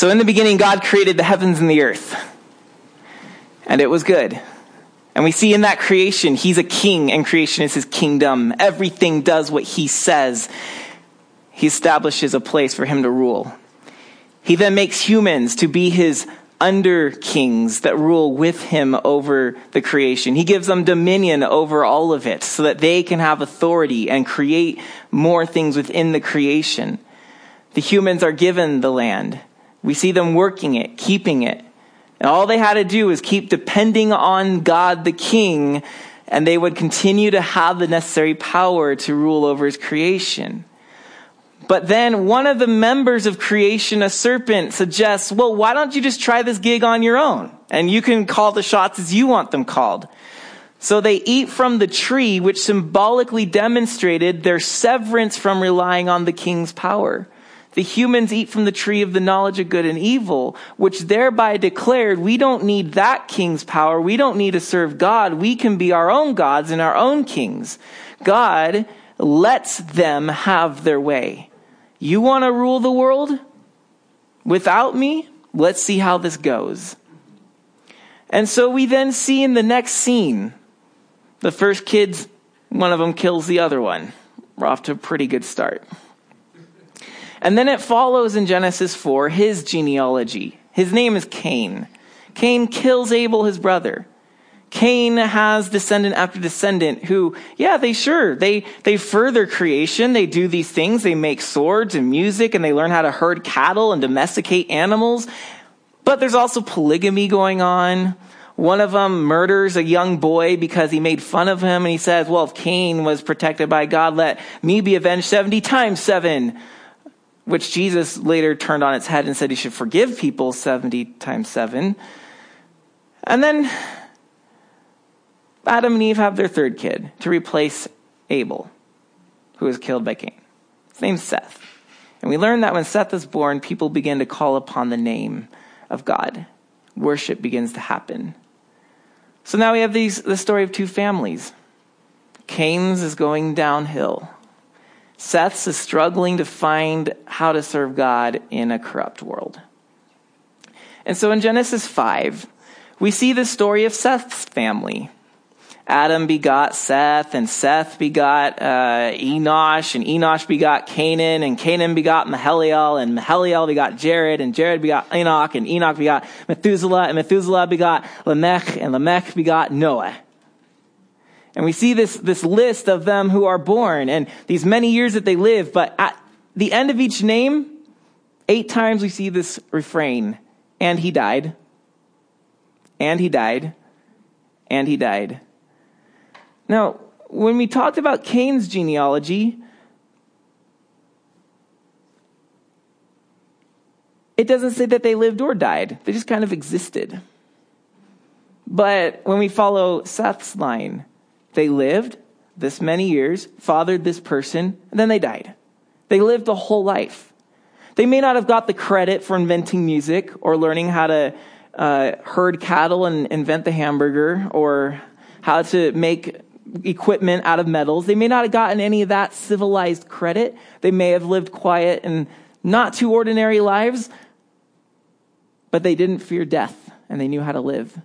So in the beginning, God created the heavens and the earth. And it was good. And we see in that creation, he's a king and creation is his kingdom. Everything does what he says. He establishes a place for him to rule. He then makes humans to be his under kings that rule with him over the creation. He gives them dominion over all of it so that they can have authority and create more things within the creation. The humans are given the land. We see them working it, keeping it. And all they had to do was keep depending on God the King, and they would continue to have the necessary power to rule over his creation. But then one of the members of creation, a serpent, suggests, well, why don't you just try this gig on your own? And you can call the shots as you want them called. So they eat from the tree, which symbolically demonstrated their severance from relying on the king's power. The humans eat from the tree of the knowledge of good and evil, which thereby declared we don't need that king's power. We don't need to serve God. We can be our own gods and our own kings. God lets them have their way. You want to rule the world without me? Let's see how this goes. And so we then see in the next scene, the first kids, one of them kills the other one. We're off to a pretty good start. And then it follows in Genesis 4 his genealogy. His name is Cain. Cain kills Abel, his brother. Cain has descendant after descendant who, yeah, they sure, they, they further creation. They do these things. They make swords and music and they learn how to herd cattle and domesticate animals. But there's also polygamy going on. One of them murders a young boy because he made fun of him and he says, well, if Cain was protected by God, let me be avenged 70 times seven. Which Jesus later turned on its head and said he should forgive people 70 times seven. And then Adam and Eve have their third kid to replace Abel, who was killed by Cain. His name's Seth. And we learn that when Seth is born, people begin to call upon the name of God. Worship begins to happen. So now we have these, the story of two families. Cain's is going downhill. Seth's is struggling to find how to serve God in a corrupt world. And so in Genesis 5, we see the story of Seth's family. Adam begot Seth, and Seth begot uh, Enosh, and Enosh begot Cainan, and Cainan begot Mahalalel, and Mahalalel begot Jared, and Jared begot Enoch, and Enoch begot Methuselah, and Methuselah begot Lamech, and Lamech begot Noah. And we see this, this list of them who are born and these many years that they live, but at the end of each name, eight times we see this refrain, and he died, and he died, and he died. Now, when we talked about Cain's genealogy, it doesn't say that they lived or died. They just kind of existed. But when we follow Seth's line, they lived this many years, fathered this person, and then they died. They lived a whole life. They may not have got the credit for inventing music or learning how to uh, herd cattle and invent the hamburger or how to make equipment out of metals. They may not have gotten any of that civilized credit. They may have lived quiet and not too ordinary lives, but they didn't fear death and they knew how to live.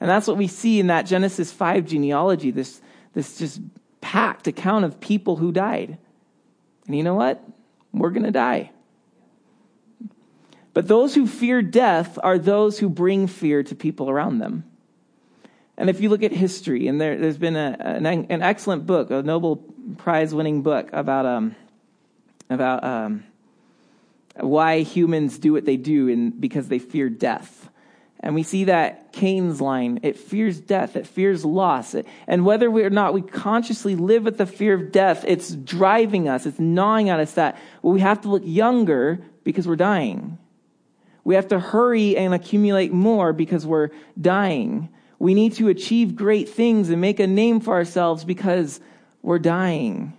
And that's what we see in that Genesis 5 genealogy, this, this just packed account of people who died. And you know what? We're going to die. But those who fear death are those who bring fear to people around them. And if you look at history, and there, has been a, an, an, excellent book, a Nobel Prize winning book about, um, about um, why humans do what they do in, because they fear death. And we see that Cain's line, it fears death, it fears loss. And whether we or not we consciously live with the fear of death, it's driving us, it's gnawing at us that we have to look younger because we're dying. We have to hurry and accumulate more because we're dying. We need to achieve great things and make a name for ourselves because we're dying.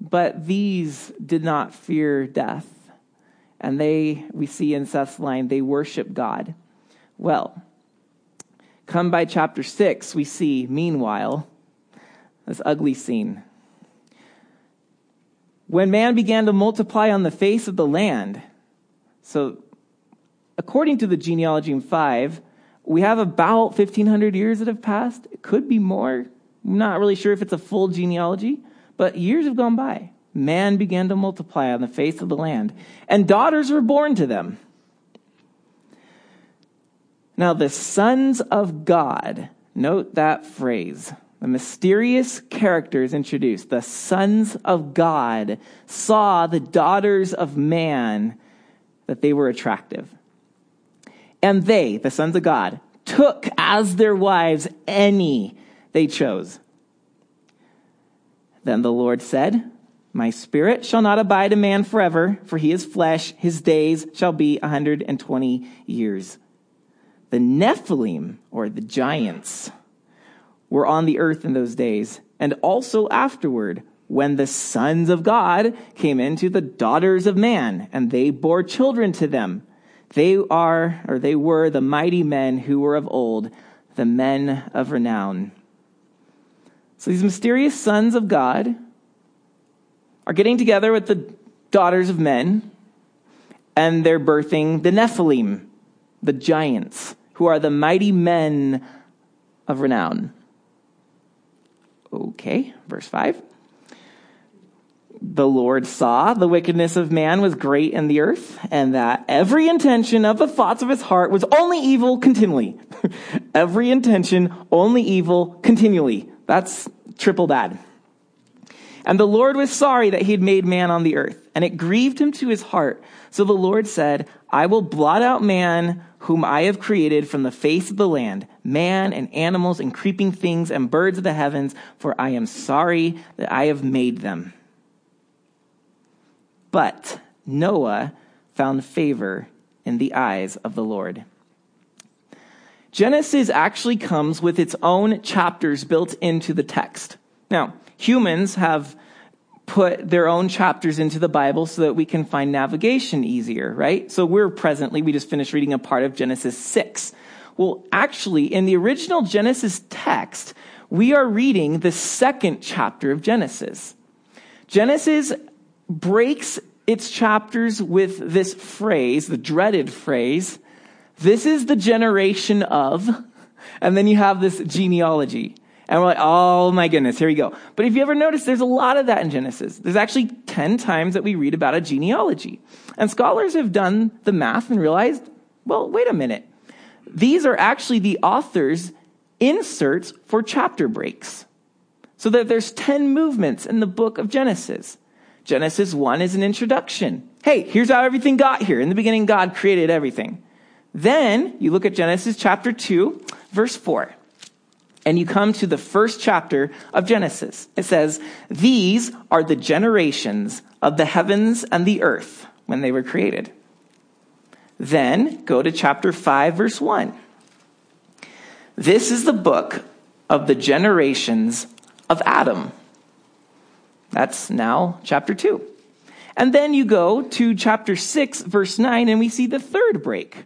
But these did not fear death. And they, we see in Seth's line, they worship God. Well, come by chapter 6, we see, meanwhile, this ugly scene. When man began to multiply on the face of the land, So, according to the genealogy in 5, we have about 1,500 years that have passed. It could be more. I'm not really sure if it's a full genealogy, but years have gone by. Man began to multiply on the face of the land, and daughters were born to them. Now, the sons of God, note that phrase. The mysterious characters introduced. The sons of God saw the daughters of man that they were attractive. And they, the sons of God, took as their wives any they chose. Then the Lord said, My spirit shall not abide a man forever, for he is flesh. His days shall be a 120 years. The Nephilim, or the giants, were on the earth in those days, and also afterward, when the sons of God came into the daughters of man, and they bore children to them. They are, or they were, the mighty men who were of old, the men of renown. So these mysterious sons of God are getting together with the daughters of men, and they're birthing the Nephilim, the giants who are the mighty men of renown. Okay, verse 5. The Lord saw the wickedness of man was great in the earth, and that every intention of the thoughts of his heart was only evil continually. every intention, only evil continually. That's triple bad. And the Lord was sorry that he had made man on the earth, and it grieved him to his heart. So the Lord said, I will blot out man whom I have created from the face of the land, man and animals and creeping things and birds of the heavens, for I am sorry that I have made them. But Noah found favor in the eyes of the Lord. Genesis actually comes with its own chapters built into the text. Now, humans have put their own chapters into the Bible so that we can find navigation easier, right? So we're presently, we just finished reading a part of Genesis 6. Well, actually, in the original Genesis text, we are reading the second chapter of Genesis. Genesis breaks its chapters with this phrase, the dreaded phrase, this is the generation of, and then you have this genealogy. And we're like, oh my goodness, here we go. But if you ever notice, there's a lot of that in Genesis. There's actually 10 times that we read about a genealogy. And scholars have done the math and realized, well, wait a minute. These are actually the author's inserts for chapter breaks. So that there's 10 movements in the book of Genesis. Genesis 1 is an introduction. Hey, here's how everything got here. In the beginning, God created everything. Then you look at Genesis chapter 2, verse 4 and you come to the first chapter of Genesis. It says, These are the generations of the heavens and the earth when they were created. Then go to chapter 5, verse 1. This is the book of the generations of Adam. That's now chapter 2. And then you go to chapter 6, verse 9, and we see the third break.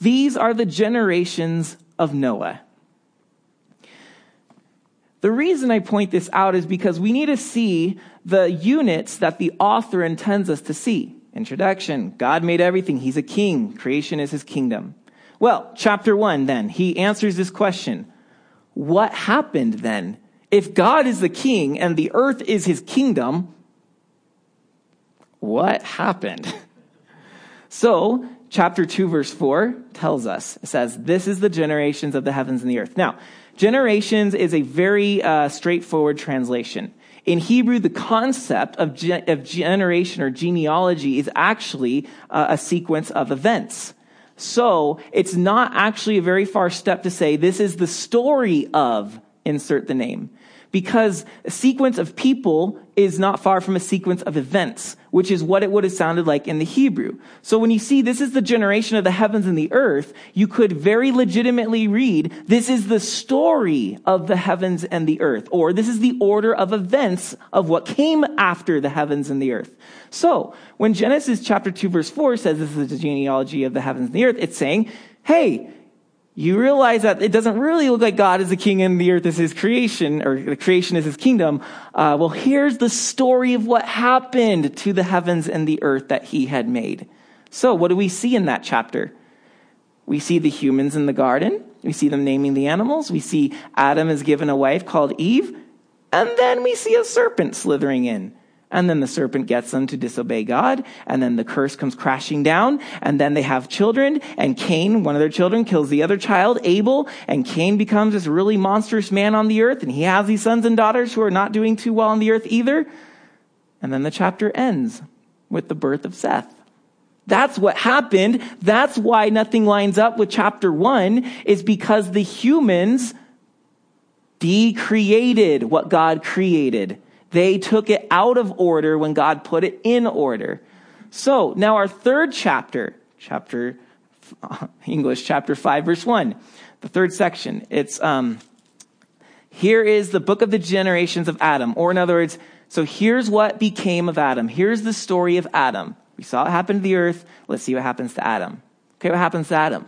These are the generations of Noah. The reason I point this out is because we need to see the units that the author intends us to see. Introduction God made everything, He's a king, creation is His kingdom. Well, chapter one, then, he answers this question What happened then? If God is the king and the earth is His kingdom, what happened? So, chapter 2, verse 4 tells us, it says, This is the generations of the heavens and the earth. Now, Generations is a very uh, straightforward translation. In Hebrew, the concept of, ge- of generation or genealogy is actually uh, a sequence of events. So it's not actually a very far step to say this is the story of insert the name because a sequence of people is not far from a sequence of events, which is what it would have sounded like in the Hebrew. So when you see this is the generation of the heavens and the earth, you could very legitimately read, this is the story of the heavens and the earth, or this is the order of events of what came after the heavens and the earth. So when Genesis chapter 2 verse 4 says this is the genealogy of the heavens and the earth, it's saying, hey, you realize that it doesn't really look like God is the king and the earth is his creation, or the creation is his kingdom. Uh, well, here's the story of what happened to the heavens and the earth that he had made. So, what do we see in that chapter? We see the humans in the garden. We see them naming the animals. We see Adam is given a wife called Eve. And then we see a serpent slithering in. And then the serpent gets them to disobey God. And then the curse comes crashing down. And then they have children. And Cain, one of their children, kills the other child, Abel. And Cain becomes this really monstrous man on the earth. And he has these sons and daughters who are not doing too well on the earth either. And then the chapter ends with the birth of Seth. That's what happened. That's why nothing lines up with chapter one is because the humans decreated what God created. They took it out of order when God put it in order. So now our third chapter, chapter English, chapter five, verse one, the third section. It's um, here is the book of the generations of Adam, or in other words, so here's what became of Adam. Here's the story of Adam. We saw it happen to the earth. Let's see what happens to Adam. Okay, what happens to Adam?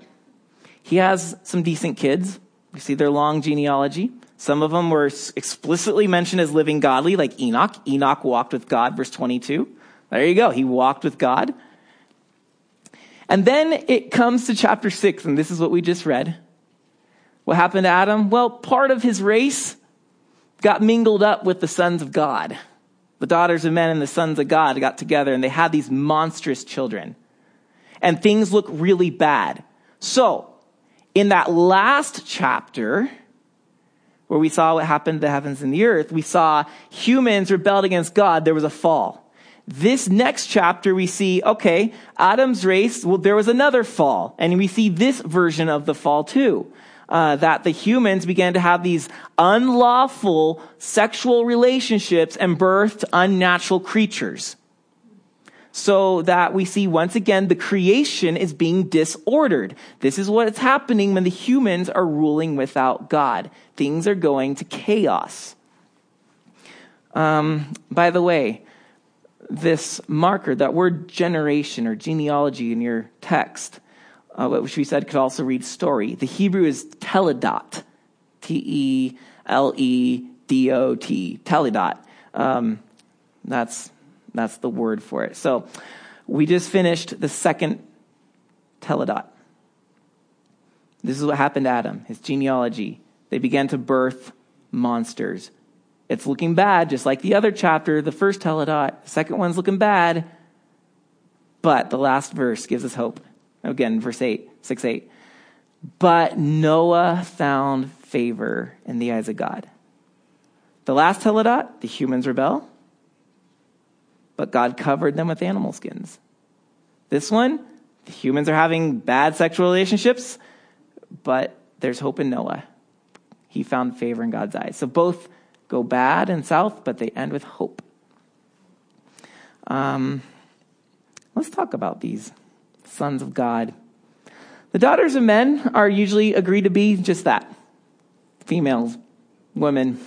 He has some decent kids. We see their long genealogy. Some of them were explicitly mentioned as living godly, like Enoch. Enoch walked with God, verse 22. There you go. He walked with God. And then it comes to chapter 6, and this is what we just read. What happened to Adam? Well, part of his race got mingled up with the sons of God. The daughters of men and the sons of God got together, and they had these monstrous children. And things look really bad. So, in that last chapter, where we saw what happened to the heavens and the earth. We saw humans rebelled against God. There was a fall. This next chapter, we see, okay, Adam's race, well, there was another fall. And we see this version of the fall too. Uh, that the humans began to have these unlawful sexual relationships and birthed unnatural creatures so that we see once again the creation is being disordered. This is what's happening when the humans are ruling without God. Things are going to chaos. Um, by the way, this marker, that word generation or genealogy in your text, uh, which we said could also read story. The Hebrew is teledot, T E L E D O T, teledot. Um, that's that's the word for it. So we just finished the second teledot. This is what happened to Adam, his genealogy. They began to birth monsters. It's looking bad, just like the other chapter, the first teledot. The second one's looking bad. But the last verse gives us hope. Again, verse 8, 6 8. But Noah found favor in the eyes of God. The last teledot, the humans rebel but God covered them with animal skins. This one, the humans are having bad sexual relationships, but there's hope in Noah. He found favor in God's eyes. So both go bad and south, but they end with hope. Um, let's talk about these sons of God. The daughters of men are usually agreed to be just that females, women.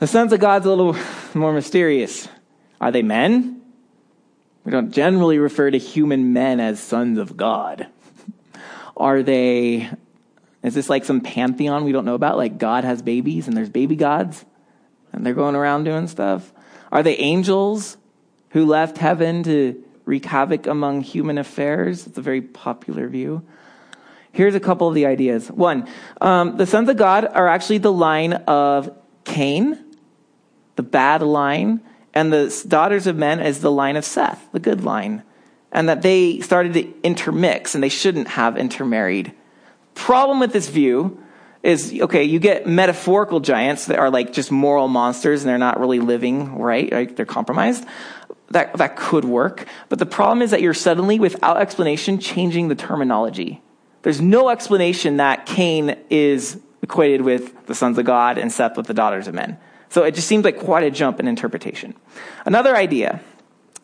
The sons of God's a little more mysterious. Are they men? We don't generally refer to human men as sons of God. Are they, is this like some pantheon we don't know about? Like God has babies and there's baby gods and they're going around doing stuff? Are they angels who left heaven to wreak havoc among human affairs? It's a very popular view. Here's a couple of the ideas. One, um, the sons of God are actually the line of Cain, the bad line and the daughters of men is the line of Seth, the good line. And that they started to intermix and they shouldn't have intermarried. Problem with this view is okay, you get metaphorical giants that are like just moral monsters and they're not really living right, right? They're compromised. That, that could work. But the problem is that you're suddenly, without explanation, changing the terminology. There's no explanation that Cain is equated with the sons of God and Seth with the daughters of men. So it just seems like quite a jump in interpretation. Another idea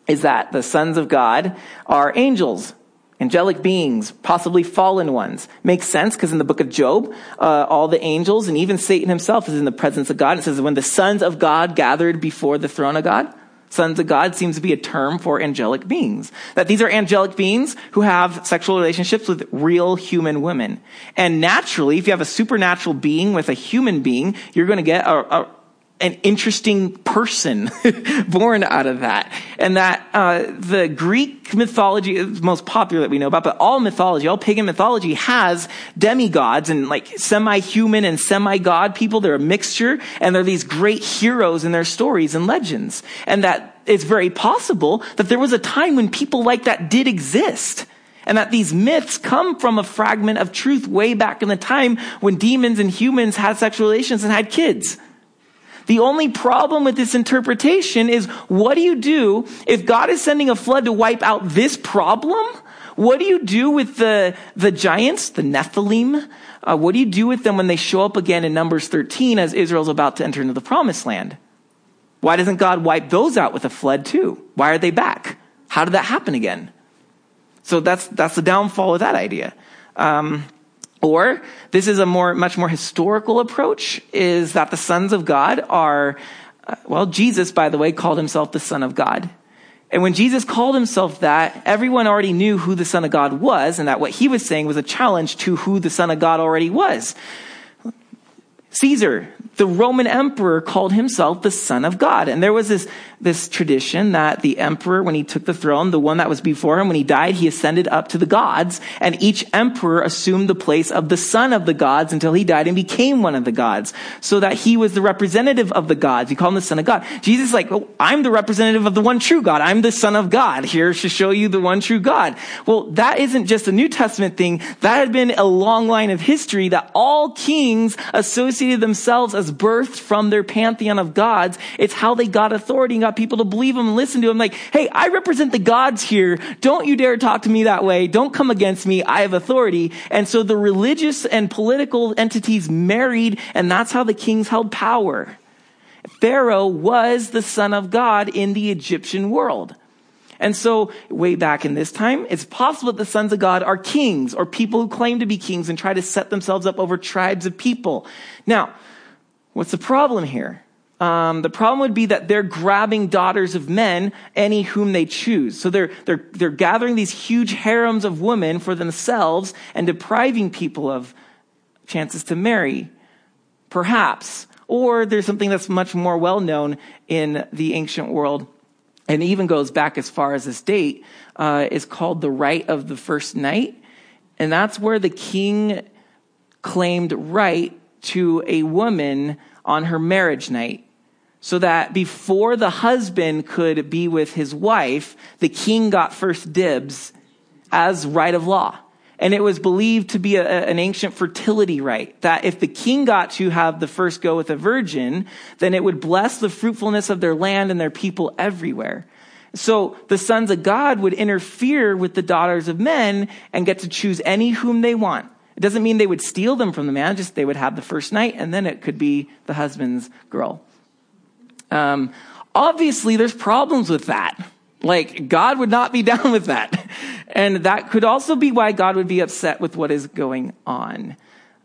is that the sons of God are angels, angelic beings, possibly fallen ones. Makes sense because in the book of Job, uh, all the angels and even Satan himself is in the presence of God. It says when the sons of God gathered before the throne of God, sons of God seems to be a term for angelic beings. That these are angelic beings who have sexual relationships with real human women. And naturally, if you have a supernatural being with a human being, you're going to get a, a an interesting person born out of that. And that uh, the Greek mythology is the most popular that we know about, but all mythology, all pagan mythology has demigods and like semi-human and semi-god people. They're a mixture, and they're these great heroes in their stories and legends. And that it's very possible that there was a time when people like that did exist. And that these myths come from a fragment of truth way back in the time when demons and humans had sexual relations and had kids. The only problem with this interpretation is what do you do if God is sending a flood to wipe out this problem? What do you do with the, the giants, the Nephilim? Uh, what do you do with them when they show up again in Numbers 13 as Israel's about to enter into the promised land? Why doesn't God wipe those out with a flood too? Why are they back? How did that happen again? So that's, that's the downfall of that idea. Um, or this is a more, much more historical approach is that the sons of God are, uh, well, Jesus, by the way, called himself the son of God. And when Jesus called himself that, everyone already knew who the son of God was and that what he was saying was a challenge to who the son of God already was. Caesar, the Roman emperor called himself the son of God. And there was this, this tradition that the emperor, when he took the throne, the one that was before him, when he died, he ascended up to the gods. And each emperor assumed the place of the son of the gods until he died and became one of the gods. So that he was the representative of the gods. He called him the son of God. Jesus is like, well, I'm the representative of the one true God. I'm the son of God here to show you the one true God. Well, that isn't just a New Testament thing. That had been a long line of history that all kings associated themselves as birthed from their pantheon of gods. It's how they got authority and got people to believe him and listen to him. Like, hey, I represent the gods here. Don't you dare talk to me that way. Don't come against me. I have authority. And so the religious and political entities married, and that's how the kings held power. Pharaoh was the son of God in the Egyptian world. And so, way back in this time, it's possible that the sons of God are kings or people who claim to be kings and try to set themselves up over tribes of people. Now, What's the problem here? Um, the problem would be that they're grabbing daughters of men, any whom they choose. So they're, they're, they're gathering these huge harems of women for themselves and depriving people of chances to marry. Perhaps. Or there's something that's much more well known in the ancient world and even goes back as far as this date, uh, is called the right of the first night. And that's where the king claimed right to a woman on her marriage night so that before the husband could be with his wife, the king got first dibs as right of law. And it was believed to be a, an ancient fertility rite, that if the king got to have the first go with a virgin, then it would bless the fruitfulness of their land and their people everywhere. So the sons of God would interfere with the daughters of men and get to choose any whom they want. It doesn't mean they would steal them from the man, just they would have the first night, and then it could be the husband's girl. Um, obviously, there's problems with that. Like, God would not be down with that. And that could also be why God would be upset with what is going on.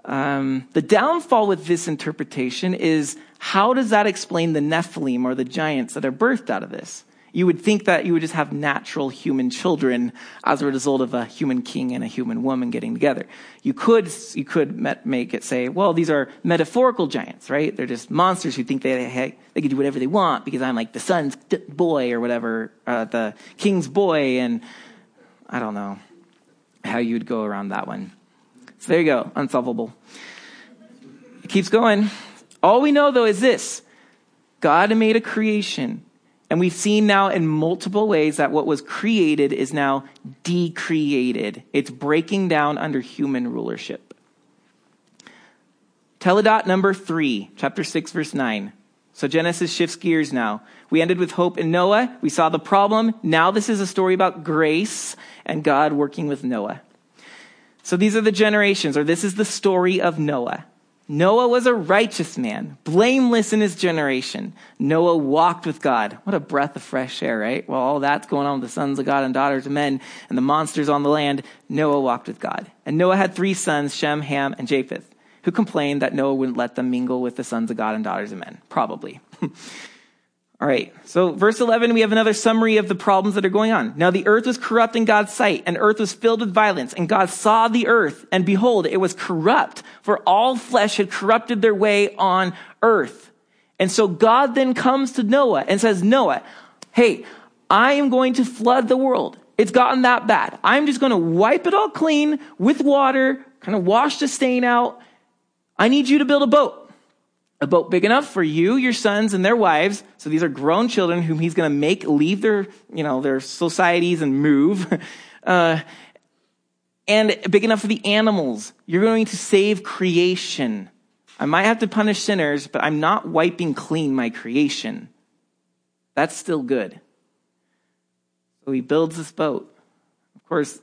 Um, the downfall with this interpretation is how does that explain the Nephilim or the giants that are birthed out of this? You would think that you would just have natural human children as a result of a human king and a human woman getting together. You could, you could make it say, well, these are metaphorical giants, right? They're just monsters who think they, hey, they can do whatever they want because I'm like the son's boy or whatever, uh, the king's boy. And I don't know how you'd go around that one. So there you go, unsolvable. It keeps going. All we know though is this. God made a creation and we've seen now in multiple ways that what was created is now decreated. It's breaking down under human rulership. Teledot number three, chapter six, verse nine. So Genesis shifts gears now. We ended with hope in Noah. We saw the problem. Now this is a story about grace and God working with Noah. So these are the generations, or this is the story of Noah. Noah was a righteous man, blameless in his generation. Noah walked with God. What a breath of fresh air, right? Well, all that's going on with the sons of God and daughters of men and the monsters on the land. Noah walked with God. And Noah had three sons, Shem, Ham, and Japheth, who complained that Noah wouldn't let them mingle with the sons of God and daughters of men. Probably. All right. So verse 11, we have another summary of the problems that are going on. Now the earth was corrupt in God's sight and earth was filled with violence and God saw the earth and behold, it was corrupt for all flesh had corrupted their way on earth. And so God then comes to Noah and says, Noah, hey, I am going to flood the world. It's gotten that bad. I'm just going to wipe it all clean with water, kind of wash the stain out. I need you to build a boat. A boat big enough for you, your sons, and their wives. So these are grown children whom he's going to make leave their, you know, their societies and move. Uh, and big enough for the animals. You're going to save creation. I might have to punish sinners, but I'm not wiping clean my creation. That's still good. So he builds this boat. Of course,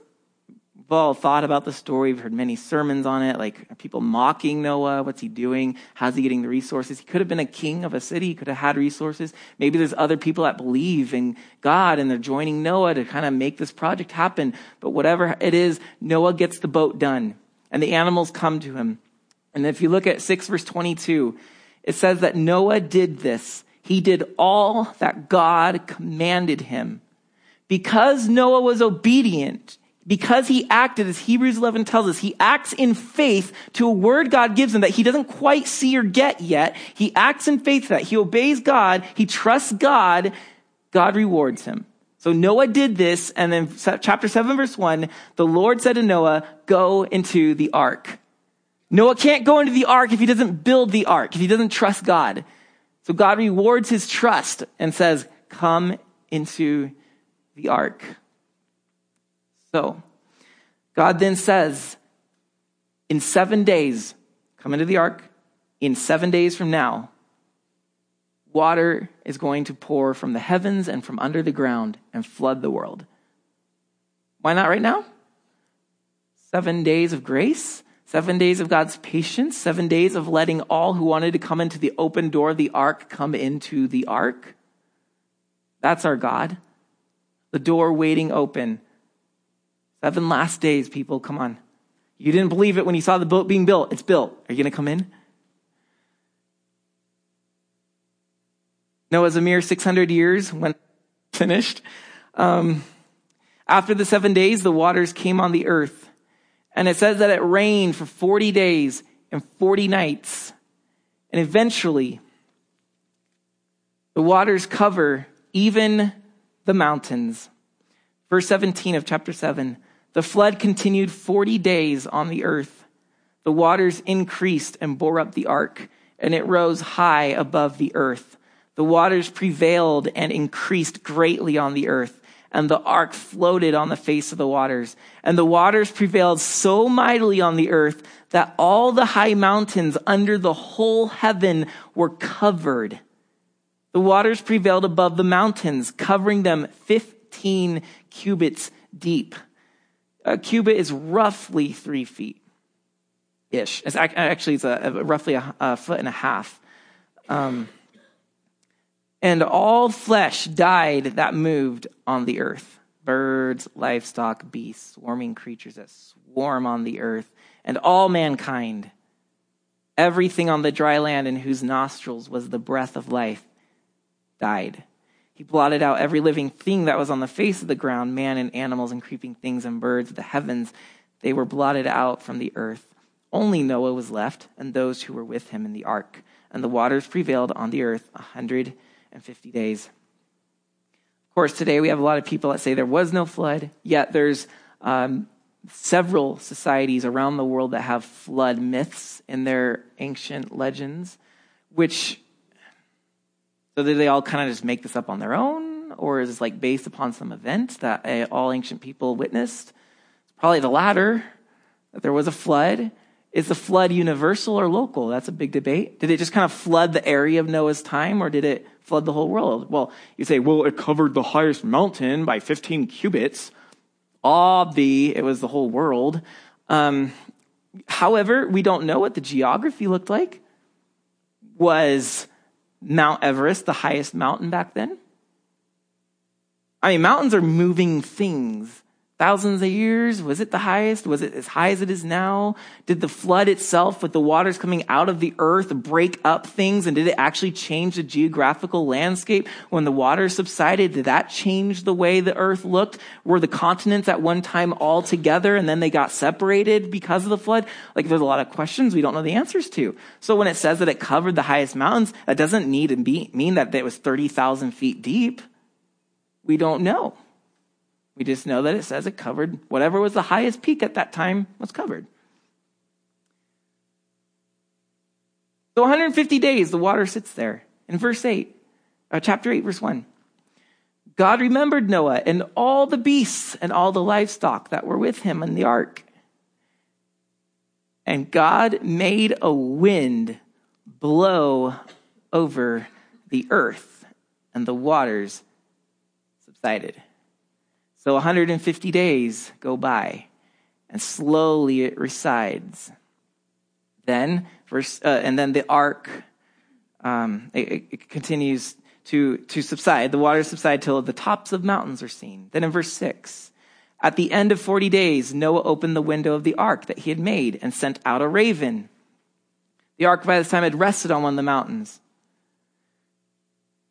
we've all thought about the story. We've heard many sermons on it. Like, are people mocking Noah? What's he doing? How's he getting the resources? He could have been a king of a city. He could have had resources. Maybe there's other people that believe in God and they're joining Noah to kind of make this project happen. But whatever it is, Noah gets the boat done and the animals come to him. And if you look at 6 verse 22, it says that Noah did this. He did all that God commanded him. Because Noah was obedient, because he acted, as Hebrews 11 tells us, he acts in faith to a word God gives him that he doesn't quite see or get yet. He acts in faith to that. He obeys God. He trusts God. God rewards him. So Noah did this, and then chapter 7, verse 1, the Lord said to Noah, Go into the ark. Noah can't go into the ark if he doesn't build the ark, if he doesn't trust God. So God rewards his trust and says, Come into the ark. So God then says, In seven days, come into the ark. In seven days from now, water is going to pour from the heavens and from under the ground and flood the world. Why not right now? Seven days of grace Seven days of God's patience, seven days of letting all who wanted to come into the open door of the ark come into the ark. That's our God. The door waiting open. Seven last days, people, come on. You didn't believe it when you saw the boat being built. It's built. Are you going to come in? Noah's a mere 600 years when finished. Um, after the seven days, the waters came on the earth and it says that it rained for 40 days and 40 nights. And eventually, the waters cover even the mountains. Verse 17 of chapter 7 The flood continued 40 days on the earth. The waters increased and bore up the ark, and it rose high above the earth. The waters prevailed and increased greatly on the earth and the ark floated on the face of the waters. And the waters prevailed so mightily on the earth that all the high mountains under the whole heaven were covered. The waters prevailed above the mountains, covering them 15 cubits deep. A cubit is roughly three feet ish. It's actually, it's a, a roughly a, a, foot and a half. Um, and all flesh died that moved on the earth birds, livestock, beasts, swarming creatures that swarm on the earth, and all mankind. Everything on the dry land in whose nostrils was the breath of life died. He blotted out every living thing that was on the face of the ground, man and animals and creeping things and birds, the heavens. They were blotted out from the earth. Only Noah was left and those who were with him in the ark. And the waters prevailed on the earth a hundred and 50 days. Of course, today we have a lot of people that say there was no flood, yet there's um, several societies around the world that have flood myths in their ancient legends, which, so do they all kind of just make this up on their own? Or is this like based upon some event that uh, all ancient people witnessed? It's probably the latter, that there was a flood. Is the flood universal or local? That's a big debate. Did it just kind of flood the area of Noah's time, or did it flood the whole world? Well, you say, well, it covered the highest mountain by 15 cubits. Obvi, it was the whole world. Um, however, we don't know what the geography looked like. Was Mount Everest the highest mountain back then? I mean, mountains are moving things thousands of years? Was it the highest? Was it as high as it is now? Did the flood itself with the waters coming out of the earth break up things? And did it actually change the geographical landscape when the waters subsided? Did that change the way the earth looked? Were the continents at one time all together and then they got separated because of the flood? Like there's a lot of questions we don't know the answers to. So when it says that it covered the highest mountains, that doesn't need to be, mean that it was 30,000 feet deep. We don't know. We just know that it says it covered whatever was the highest peak at that time was covered. So 150 days, the water sits there. In verse 8, uh, chapter 8, verse 1. God remembered Noah and all the beasts and all the livestock that were with him in the ark. And God made a wind blow over the earth, and the waters subsided. So 150 days go by, and slowly it resides. Then, verse, uh, and then the ark, um, it, it, continues to, to subside. The waters subside till the tops of mountains are seen. Then in verse 6, at the end of 40 days, Noah opened the window of the ark that he had made and sent out a raven. The ark by this time had rested on one of the mountains.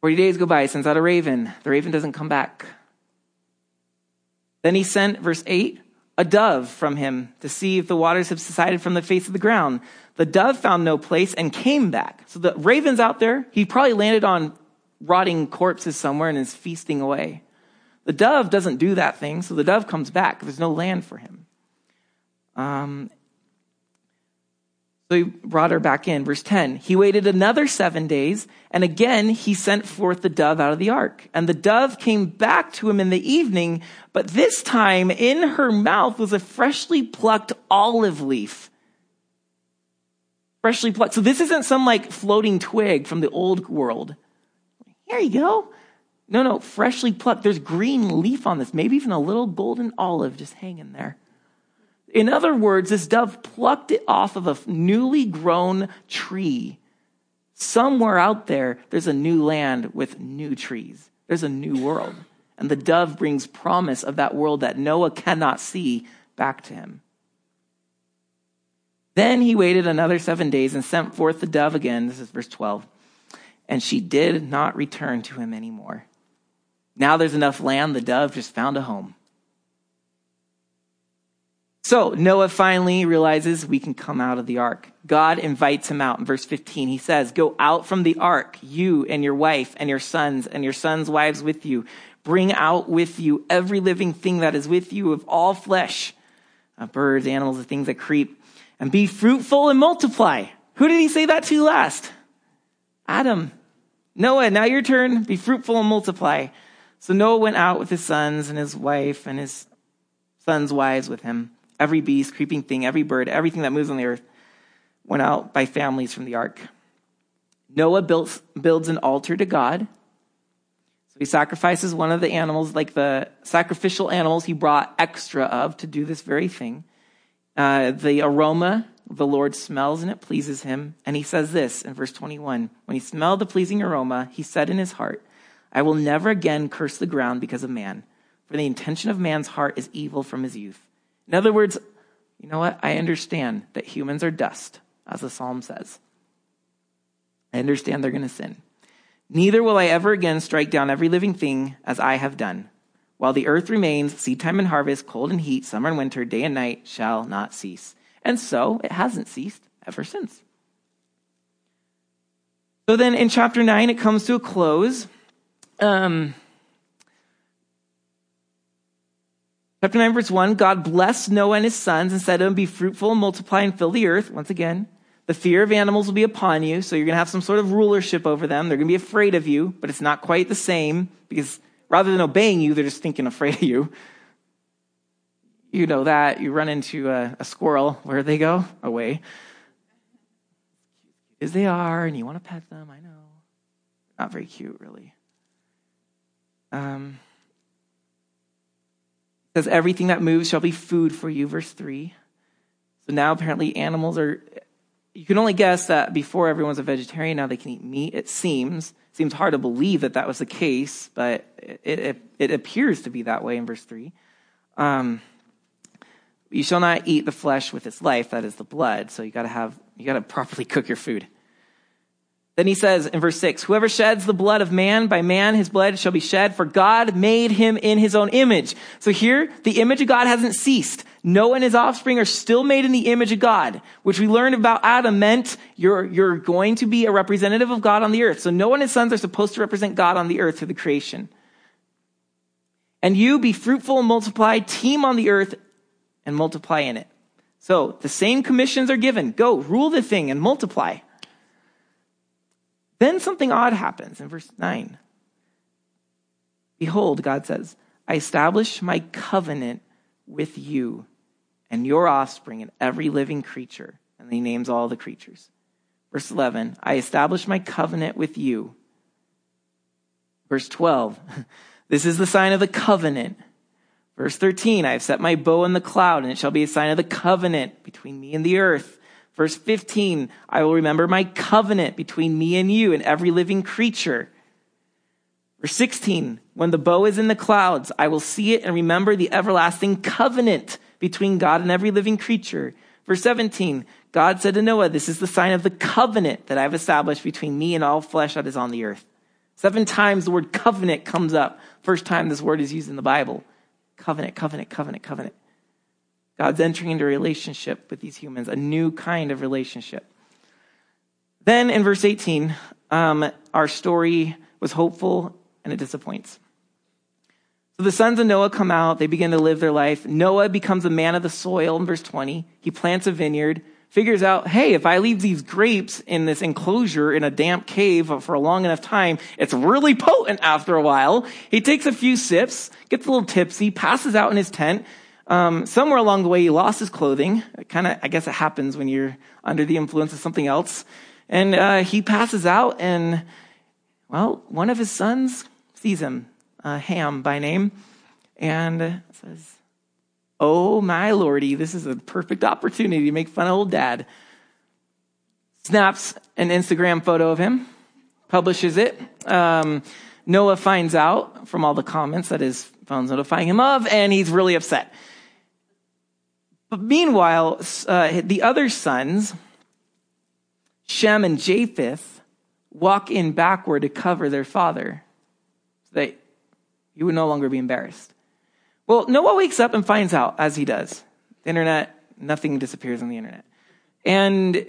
40 days go by, sends out a raven. The raven doesn't come back. Then he sent, verse 8, a dove from him to see if the waters have subsided from the face of the ground. The dove found no place and came back. So the raven's out there. He probably landed on rotting corpses somewhere and is feasting away. The dove doesn't do that thing, so the dove comes back. There's no land for him. Um, so he brought her back in. Verse 10 He waited another seven days, and again he sent forth the dove out of the ark. And the dove came back to him in the evening, but this time in her mouth was a freshly plucked olive leaf. Freshly plucked. So this isn't some like floating twig from the old world. Here you go. No, no, freshly plucked. There's green leaf on this, maybe even a little golden olive just hanging there. In other words, this dove plucked it off of a newly grown tree. Somewhere out there, there's a new land with new trees. There's a new world. And the dove brings promise of that world that Noah cannot see back to him. Then he waited another seven days and sent forth the dove again. This is verse 12. And she did not return to him anymore. Now there's enough land, the dove just found a home. So Noah finally realizes we can come out of the ark. God invites him out in verse 15. He says, Go out from the ark, you and your wife and your sons and your sons' wives with you. Bring out with you every living thing that is with you of all flesh, uh, birds, animals, the things that creep, and be fruitful and multiply. Who did he say that to last? Adam. Noah, now your turn. Be fruitful and multiply. So Noah went out with his sons and his wife and his sons' wives with him every beast, creeping thing, every bird, everything that moves on the earth went out by families from the ark. Noah built, builds an altar to God. So he sacrifices one of the animals, like the sacrificial animals he brought extra of to do this very thing. Uh, the aroma the Lord smells and it pleases him. And he says this in verse 21 When he smelled the pleasing aroma, he said in his heart, I will never again curse the ground because of man, for the intention of man's heart is evil from his youth. In other words, you know what? I understand that humans are dust, as the psalm says. I understand they're going to sin. Neither will I ever again strike down every living thing as I have done. While the earth remains, seed time and harvest, cold and heat, summer and winter, day and night shall not cease. And so it hasn't ceased ever since. So then in chapter 9, it comes to a close. Um, Chapter 9, verse 1 God blessed Noah and his sons and said to them, Be fruitful and multiply and fill the earth. Once again, the fear of animals will be upon you, so you're going to have some sort of rulership over them. They're going to be afraid of you, but it's not quite the same because rather than obeying you, they're just thinking afraid of you. You know that. You run into a, a squirrel. Where do they go? Away. As they are, and you want to pet them, I know. Not very cute, really. Um, says, Everything that moves shall be food for you, verse 3. So now apparently animals are, you can only guess that before everyone's a vegetarian, now they can eat meat. It seems. Seems hard to believe that that was the case, but it, it, it appears to be that way in verse 3. Um, you shall not eat the flesh with its life, that is the blood. So you gotta have, you gotta properly cook your food. Then he says in verse 6 Whoever sheds the blood of man, by man his blood shall be shed, for God made him in his own image. So here, the image of God hasn't ceased. Noah and his offspring are still made in the image of God, which we learned about Adam meant you're, you're going to be a representative of God on the earth. So Noah and his sons are supposed to represent God on the earth through the creation. And you be fruitful and multiply, teem on the earth and multiply in it. So the same commissions are given. Go, rule the thing and multiply. Then something odd happens in verse 9. Behold, God says, I establish my covenant with you and your offspring and every living creature. And he names all the creatures. Verse 11, I establish my covenant with you. Verse 12, this is the sign of the covenant. Verse 13, I have set my bow in the cloud, and it shall be a sign of the covenant between me and the earth. Verse 15, I will remember my covenant between me and you and every living creature. Verse 16, when the bow is in the clouds, I will see it and remember the everlasting covenant between God and every living creature. Verse 17, God said to Noah, This is the sign of the covenant that I've established between me and all flesh that is on the earth. Seven times the word covenant comes up. First time this word is used in the Bible. Covenant, covenant, covenant, covenant. God's entering into a relationship with these humans, a new kind of relationship. Then in verse 18, um, our story was hopeful and it disappoints. So the sons of Noah come out, they begin to live their life. Noah becomes a man of the soil in verse 20. He plants a vineyard, figures out, hey, if I leave these grapes in this enclosure in a damp cave for a long enough time, it's really potent after a while. He takes a few sips, gets a little tipsy, passes out in his tent, um, somewhere along the way, he lost his clothing. Kind of, I guess it happens when you're under the influence of something else. And uh, he passes out, and well, one of his sons sees him, uh, Ham by name, and says, "Oh my lordy, this is a perfect opportunity to make fun of old dad." Snaps an Instagram photo of him, publishes it. Um, Noah finds out from all the comments that his phone's notifying him of, and he's really upset. But meanwhile, uh, the other sons, Shem and Japheth, walk in backward to cover their father so that he would no longer be embarrassed. Well, Noah wakes up and finds out, as he does. The internet, nothing disappears on the internet. And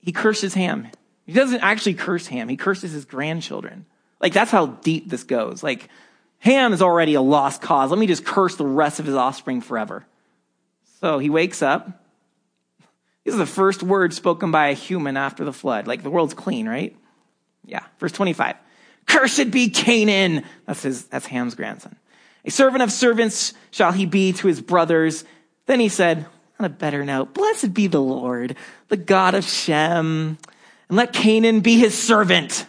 he curses Ham. He doesn't actually curse Ham, he curses his grandchildren. Like, that's how deep this goes. Like, Ham is already a lost cause. Let me just curse the rest of his offspring forever. So he wakes up. This is the first word spoken by a human after the flood. Like the world's clean, right? Yeah. Verse 25. Cursed be Canaan. That's his, that's Ham's grandson. A servant of servants shall he be to his brothers. Then he said, on a better note, blessed be the Lord, the God of Shem, and let Canaan be his servant.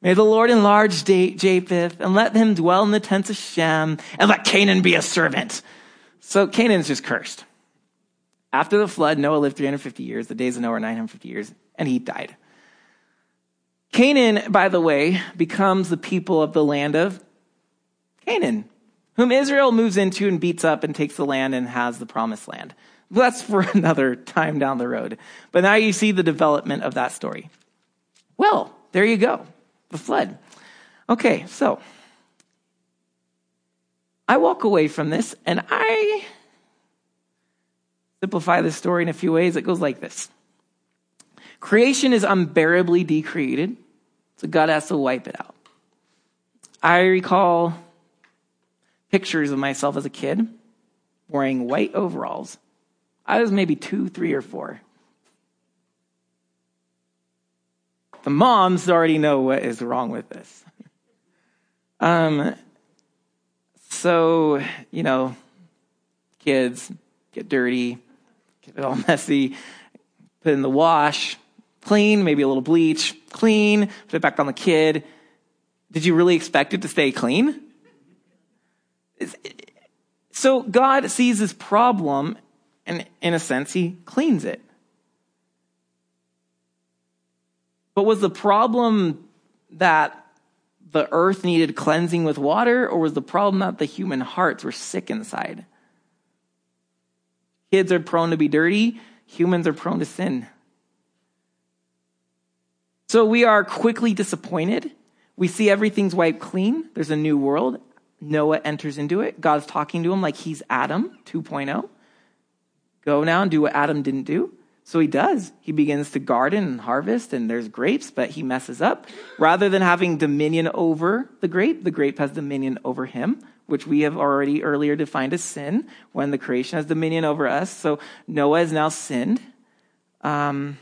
May the Lord enlarge Japheth, and let him dwell in the tents of Shem, and let Canaan be a servant. So Canaan's just cursed. After the flood, Noah lived 350 years. The days of Noah are 950 years, and he died. Canaan, by the way, becomes the people of the land of Canaan, whom Israel moves into and beats up and takes the land and has the promised land. That's for another time down the road. But now you see the development of that story. Well, there you go. The flood. Okay, so I walk away from this and I simplify this story in a few ways. It goes like this Creation is unbearably decreated, so God has to wipe it out. I recall pictures of myself as a kid wearing white overalls. I was maybe two, three, or four. The moms already know what is wrong with this. Um, so, you know, kids get dirty, get it all messy, put it in the wash, clean, maybe a little bleach, clean, put it back on the kid. Did you really expect it to stay clean? So God sees this problem, and in a sense, He cleans it. But was the problem that the earth needed cleansing with water, or was the problem that the human hearts were sick inside? Kids are prone to be dirty, humans are prone to sin. So we are quickly disappointed. We see everything's wiped clean. There's a new world. Noah enters into it. God's talking to him like he's Adam 2.0. Go now and do what Adam didn't do. So he does. He begins to garden and harvest, and there's grapes, but he messes up. Rather than having dominion over the grape, the grape has dominion over him, which we have already earlier defined as sin when the creation has dominion over us. So Noah has now sinned. Um,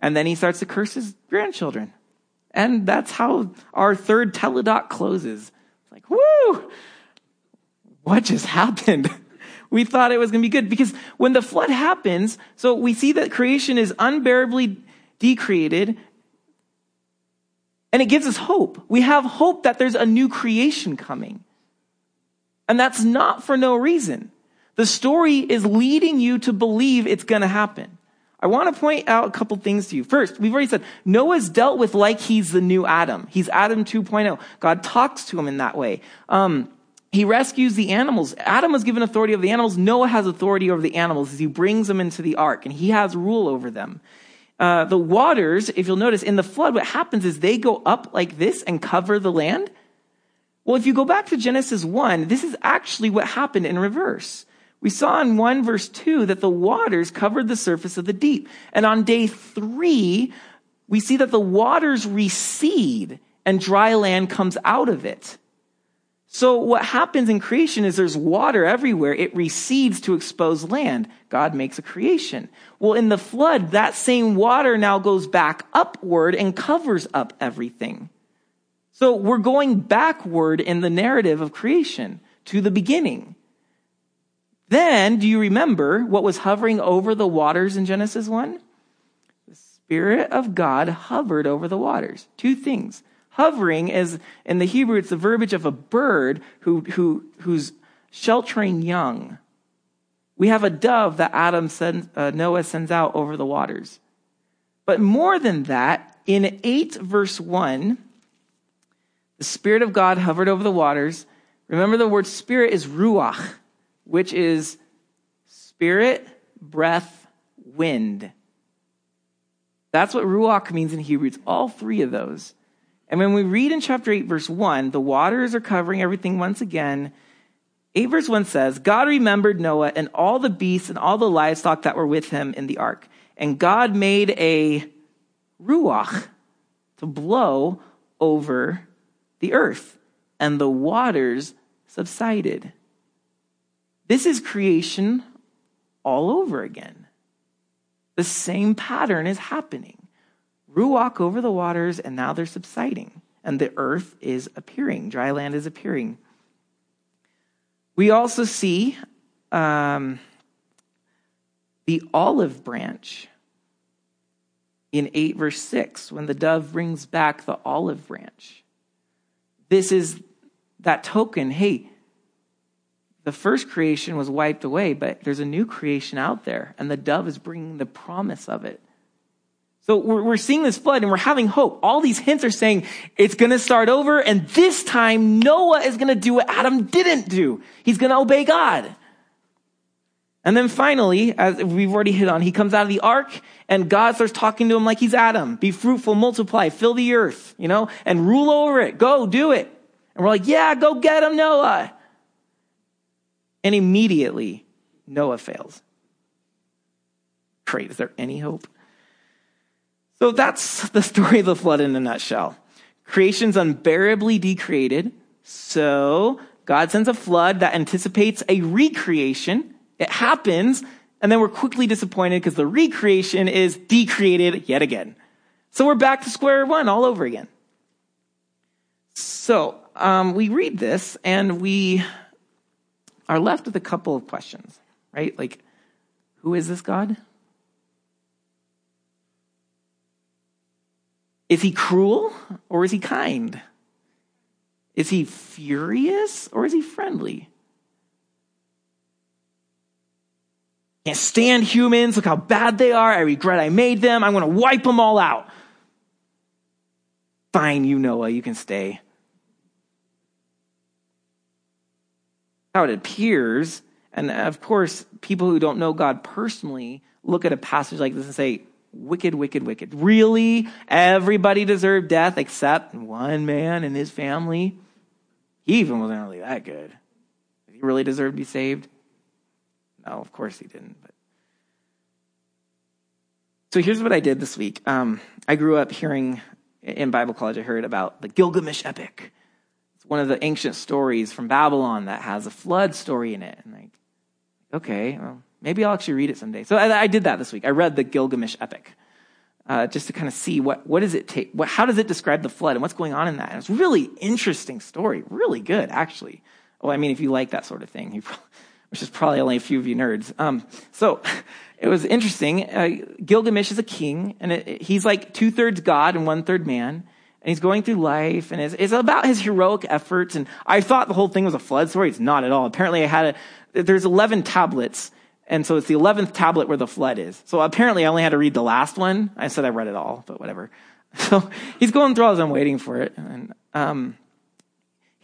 and then he starts to curse his grandchildren. And that's how our third toledot closes. It's like, whoo! What just happened? we thought it was going to be good because when the flood happens, so we see that creation is unbearably decreated and it gives us hope. We have hope that there's a new creation coming. And that's not for no reason. The story is leading you to believe it's going to happen. I want to point out a couple things to you. First, we've already said Noah's dealt with like he's the new Adam. He's Adam 2.0. God talks to him in that way. Um, he rescues the animals. Adam was given authority over the animals. Noah has authority over the animals as he brings them into the ark, and he has rule over them. Uh, the waters, if you'll notice, in the flood, what happens is they go up like this and cover the land. Well, if you go back to Genesis 1, this is actually what happened in reverse. We saw in 1 verse 2 that the waters covered the surface of the deep. And on day 3, we see that the waters recede and dry land comes out of it. So what happens in creation is there's water everywhere. It recedes to expose land. God makes a creation. Well, in the flood, that same water now goes back upward and covers up everything. So we're going backward in the narrative of creation to the beginning. Then, do you remember what was hovering over the waters in Genesis 1? The Spirit of God hovered over the waters. Two things. Hovering is, in the Hebrew, it's the verbiage of a bird who, who, who's sheltering young. We have a dove that Adam sends, uh, Noah sends out over the waters. But more than that, in 8 verse 1, the Spirit of God hovered over the waters. Remember the word spirit is ruach, which is spirit, breath, wind. That's what ruach means in Hebrew. It's all three of those. And when we read in chapter 8, verse 1, the waters are covering everything once again. 8 verse 1 says, God remembered Noah and all the beasts and all the livestock that were with him in the ark. And God made a ruach to blow over the earth, and the waters subsided. This is creation all over again. The same pattern is happening ruach over the waters, and now they're subsiding, and the earth is appearing. Dry land is appearing. We also see um, the olive branch in 8 verse 6 when the dove brings back the olive branch. This is that token hey, the first creation was wiped away, but there's a new creation out there, and the dove is bringing the promise of it. So we're, we're seeing this flood and we're having hope. All these hints are saying it's going to start over and this time Noah is going to do what Adam didn't do. He's going to obey God. And then finally, as we've already hit on, he comes out of the ark and God starts talking to him like he's Adam. Be fruitful, multiply, fill the earth, you know, and rule over it. Go, do it. And we're like, yeah, go get him, Noah. And immediately, Noah fails. Great. Is there any hope? So that's the story of the flood in a nutshell. Creation's unbearably decreated. So God sends a flood that anticipates a recreation. It happens, and then we're quickly disappointed because the recreation is decreated yet again. So we're back to square one all over again. So um, we read this and we are left with a couple of questions, right? Like, who is this God? Is he cruel or is he kind? Is he furious or is he friendly? Can't stand humans. Look how bad they are. I regret I made them. I'm gonna wipe them all out. Fine, you, Noah, you can stay. How it appears, and of course, people who don't know God personally look at a passage like this and say, Wicked, wicked, wicked. Really? Everybody deserved death except one man and his family? He even wasn't really that good. He really deserved to be saved. No, of course he didn't. But so here's what I did this week. Um, I grew up hearing in Bible college. I heard about the Gilgamesh epic. It's one of the ancient stories from Babylon that has a flood story in it. And like, okay, well, maybe I'll actually read it someday. So I, I did that this week. I read the Gilgamesh epic. Uh, just to kind of see what, what does it take, what, how does it describe the flood and what's going on in that. And it's a really interesting story, really good, actually. Oh, I mean, if you like that sort of thing, which is probably only a few of you nerds. Um, so it was interesting. Uh, Gilgamesh is a king, and it, he's like two thirds God and one third man. And he's going through life, and it's, it's, about his heroic efforts. And I thought the whole thing was a flood story. It's not at all. Apparently, I had a, there's 11 tablets and so it's the 11th tablet where the flood is. So apparently I only had to read the last one. I said I read it all, but whatever. So he's going through all this, I'm waiting for it. And, um,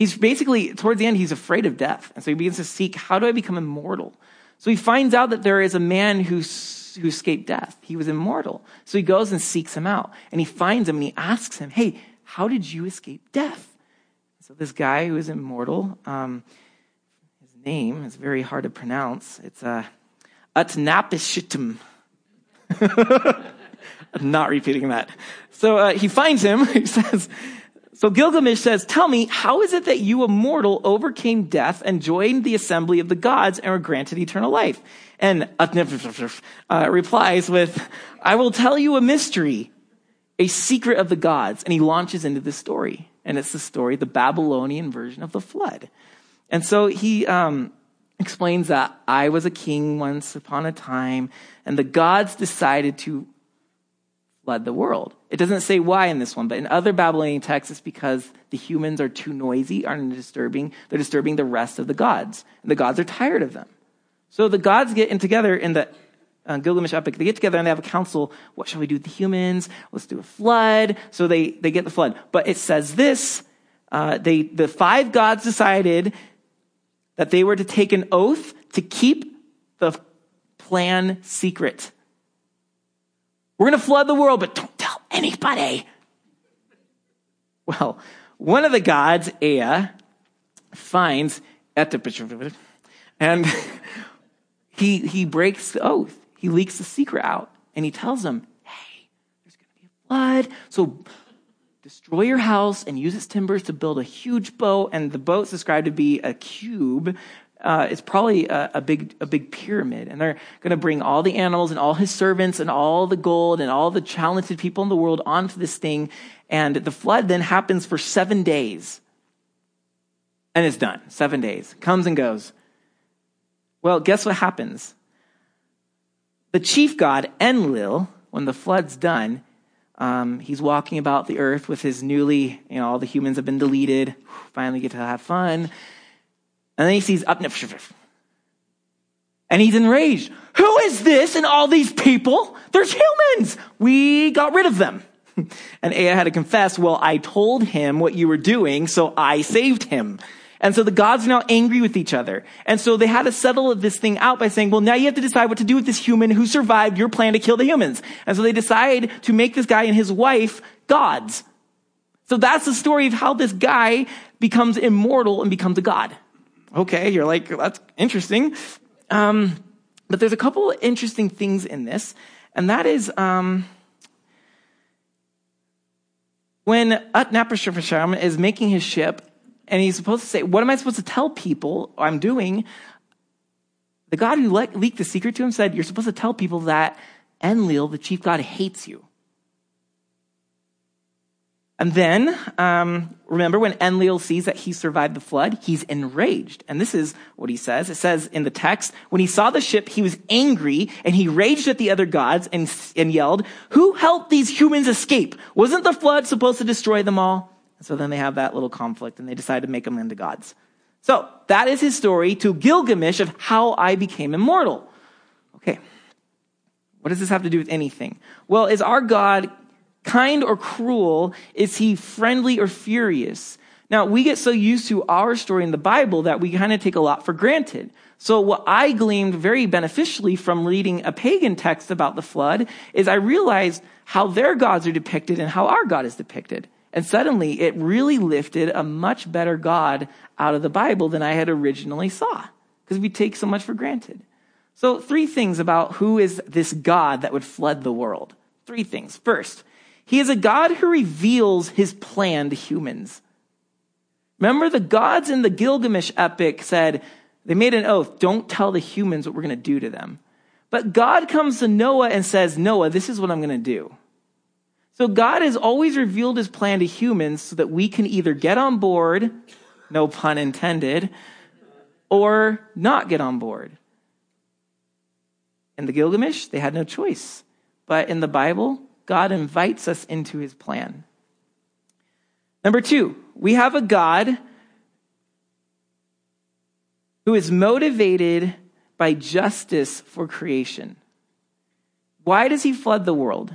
he's basically, towards the end, he's afraid of death. And so he begins to seek, how do I become immortal? So he finds out that there is a man who's, who escaped death. He was immortal. So he goes and seeks him out. And he finds him and he asks him, hey, how did you escape death? So this guy who is immortal, um, his name is very hard to pronounce. It's, uh, Utnapishtim. I'm not repeating that. So uh, he finds him. He says, so Gilgamesh says, tell me, how is it that you, a mortal, overcame death and joined the assembly of the gods and were granted eternal life? And uh, replies with, I will tell you a mystery, a secret of the gods. And he launches into this story. And it's the story, the Babylonian version of the flood. And so he, um, explains that I was a king once upon a time, and the gods decided to flood the world. It doesn't say why in this one, but in other Babylonian texts, it's because the humans are too noisy, aren't disturbing. They're disturbing the rest of the gods, and the gods are tired of them. So the gods get in together in the uh, Gilgamesh epic. They get together and they have a council. What shall we do with the humans? Let's do a flood. So they they get the flood. But it says this: uh, they the five gods decided that they were to take an oath to keep the plan secret. We're going to flood the world, but anybody. Well, one of the gods, Ea, finds Etipich, and he, he breaks the oath. He leaks the secret out, and he tells them, hey, there's going to be a flood, so destroy your house and use its timbers to build a huge boat. And the boat's described to be a cube. Uh, it's probably a, a, big a big pyramid, and they're going to bring all the animals and all his servants and all the gold and all the talented people in the world onto this thing. And the flood then happens for seven days, and it's done. Seven days comes and goes. Well, guess what happens? The chief god Enlil, when the flood's done, um, he's walking about the earth with his newly, you know, all the humans have been deleted. Finally get to have fun. And then he sees up and he's enraged. Who is this and all these people? There's humans. We got rid of them. And Ea had to confess, well, I told him what you were doing, so I saved him. And so the gods are now angry with each other. And so they had to settle this thing out by saying, well, now you have to decide what to do with this human who survived your plan to kill the humans. And so they decide to make this guy and his wife gods. So that's the story of how this guy becomes immortal and becomes a god. Okay, you're like, that's interesting. Um, but there's a couple interesting things in this, and that is um, when Utnapishtim is making his ship and he's supposed to say, What am I supposed to tell people I'm doing? The God who le- leaked the secret to him said, You're supposed to tell people that Enlil, the chief god, hates you. And then, um, remember when Enlil sees that he survived the flood, he's enraged. And this is what he says. It says in the text, when he saw the ship, he was angry and he raged at the other gods and, and yelled, Who helped these humans escape? Wasn't the flood supposed to destroy them all? so then they have that little conflict and they decide to make them into gods. So that is his story to Gilgamesh of how I became immortal. Okay. What does this have to do with anything? Well, is our God kind or cruel? Is he friendly or furious? Now, we get so used to our story in the Bible that we kind of take a lot for granted. So what I gleaned very beneficially from reading a pagan text about the flood is I realized how their gods are depicted and how our God is depicted. And suddenly it really lifted a much better God out of the Bible than I had originally saw because we take so much for granted. So three things about who is this God that would flood the world. Three things. First, he is a God who reveals his plan to humans. Remember the gods in the Gilgamesh epic said, they made an oath, don't tell the humans what we're going to do to them. But God comes to Noah and says, Noah, this is what I'm going to do. So God has always revealed his plan to humans so that we can either get on board, no pun intended, or not get on board. In the Gilgamesh, they had no choice. But in the Bible, God invites us into his plan. Number two, we have a God who is motivated by justice for creation. Why does he flood the world?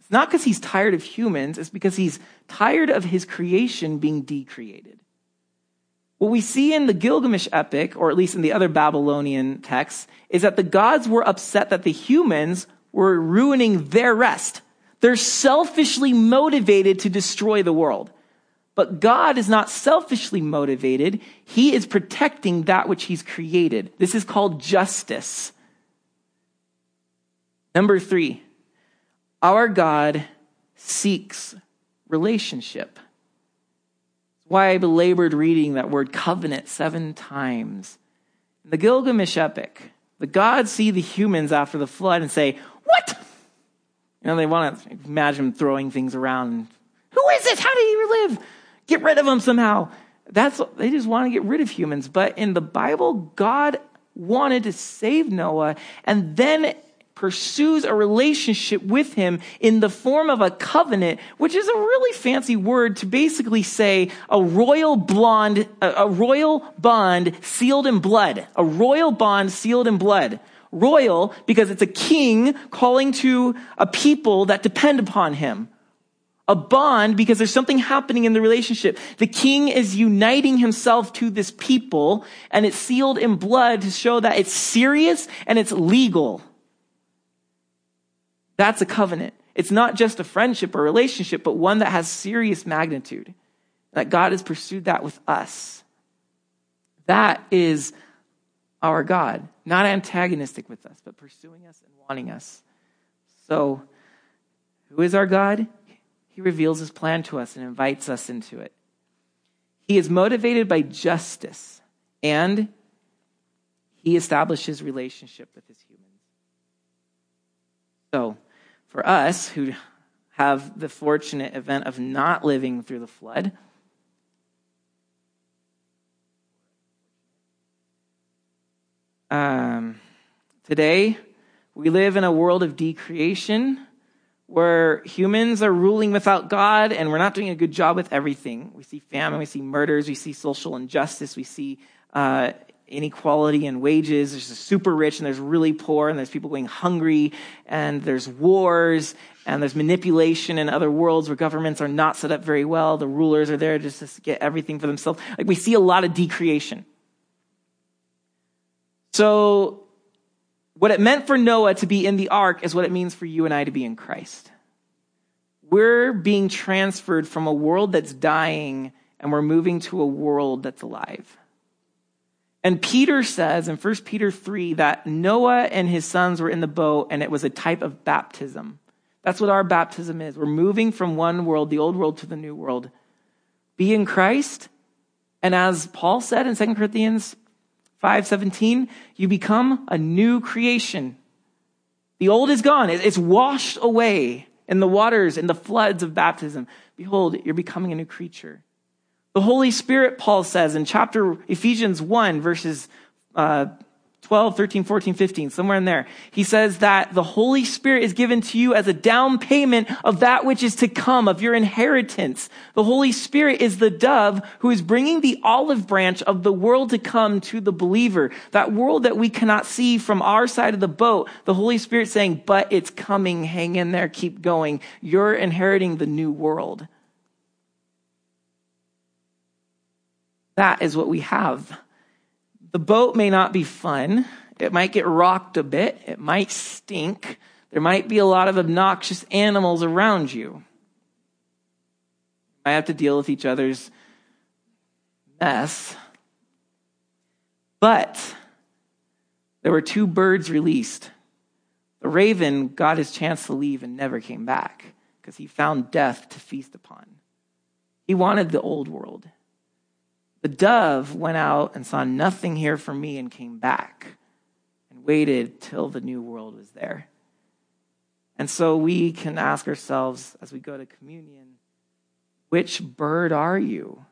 It's not because he's tired of humans, it's because he's tired of his creation being decreated. What we see in the Gilgamesh epic, or at least in the other Babylonian texts, is that the gods were upset that the humans were ruining their rest. They're selfishly motivated to destroy the world. But God is not selfishly motivated. He is protecting that which he's created. This is called justice. Number three, our God seeks relationship. That's why I belabored reading that word covenant seven times. In the Gilgamesh epic, the gods see the humans after the flood and say, What? You know, they want to imagine throwing things around. Who is this? How did he live? Get rid of him somehow. That's they just want to get rid of humans. But in the Bible, God wanted to save Noah and then pursues a relationship with him in the form of a covenant, which is a really fancy word to basically say a royal blonde, a royal bond sealed in blood. A royal bond sealed in blood. Royal because it's a king calling to a people that depend upon him a bond because there's something happening in the relationship. The king is uniting himself to this people and it's sealed in blood to show that it's serious and it's legal. That's a covenant. It's not just a friendship or relationship, but one that has serious magnitude. That God has pursued that with us. That is our God, not antagonistic with us, but pursuing us and wanting us. So, who is our God? He reveals his plan to us and invites us into it. He is motivated by justice and he establishes relationship with his humans. So, for us who have the fortunate event of not living through the flood, um, today we live in a world of decreation where humans are ruling without God and we're not doing a good job with everything. We see famine, we see murders, we see social injustice, we see uh, inequality in wages. There's the super rich and there's really poor, and there's people going hungry, and there's wars, and there's manipulation in other worlds where governments are not set up very well. The rulers are there just to get everything for themselves. Like we see a lot of decreation. So what it meant for Noah to be in the ark is what it means for you and I to be in Christ. We're being transferred from a world that's dying and we're moving to a world that's alive. And Peter says in 1 Peter 3 that Noah and his sons were in the boat and it was a type of baptism. That's what our baptism is. We're moving from one world, the old world, to the new world. Be in Christ. And as Paul said in 2 Corinthians 5:17, you become a new creation. The old is gone. It's washed away in the waters, in the floods of baptism. Behold, you're becoming a new creature. The Holy Spirit, Paul says in chapter Ephesians 1, verses uh, 12, 13, 14, 15, somewhere in there. He says that the Holy Spirit is given to you as a down payment of that which is to come, of your inheritance. The Holy Spirit is the dove who is bringing the olive branch of the world to come to the believer. That world that we cannot see from our side of the boat. The Holy Spirit saying, but it's coming. Hang in there. Keep going. You're inheriting the new world. That is what we have. The boat may not be fun. It might get rocked a bit. It might stink. There might be a lot of obnoxious animals around you. Might have to deal with each other's mess. But there were two birds released. The raven got his chance to leave and never came back because he found death to feast upon. He wanted the old world. The dove went out and saw nothing here for me and came back and waited till the new world was there. And so we can ask ourselves as we go to communion which bird are you?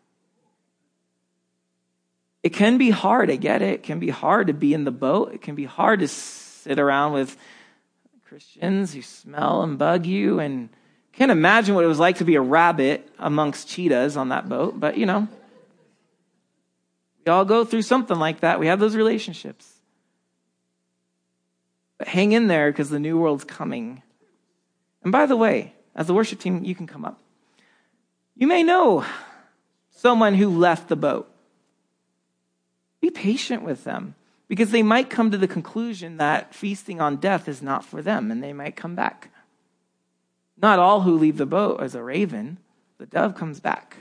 It can be hard, I get it. It can be hard to be in the boat. It can be hard to sit around with Christians who smell and bug you and can't imagine what it was like to be a rabbit amongst cheetahs on that boat, but you know, we all go through something like that. We have those relationships. But hang in there because the new world's coming. And by the way, as the worship team, you can come up. You may know someone who left the boat. Be patient with them because they might come to the conclusion that feasting on death is not for them and they might come back. Not all who leave the boat as a raven, the dove comes back.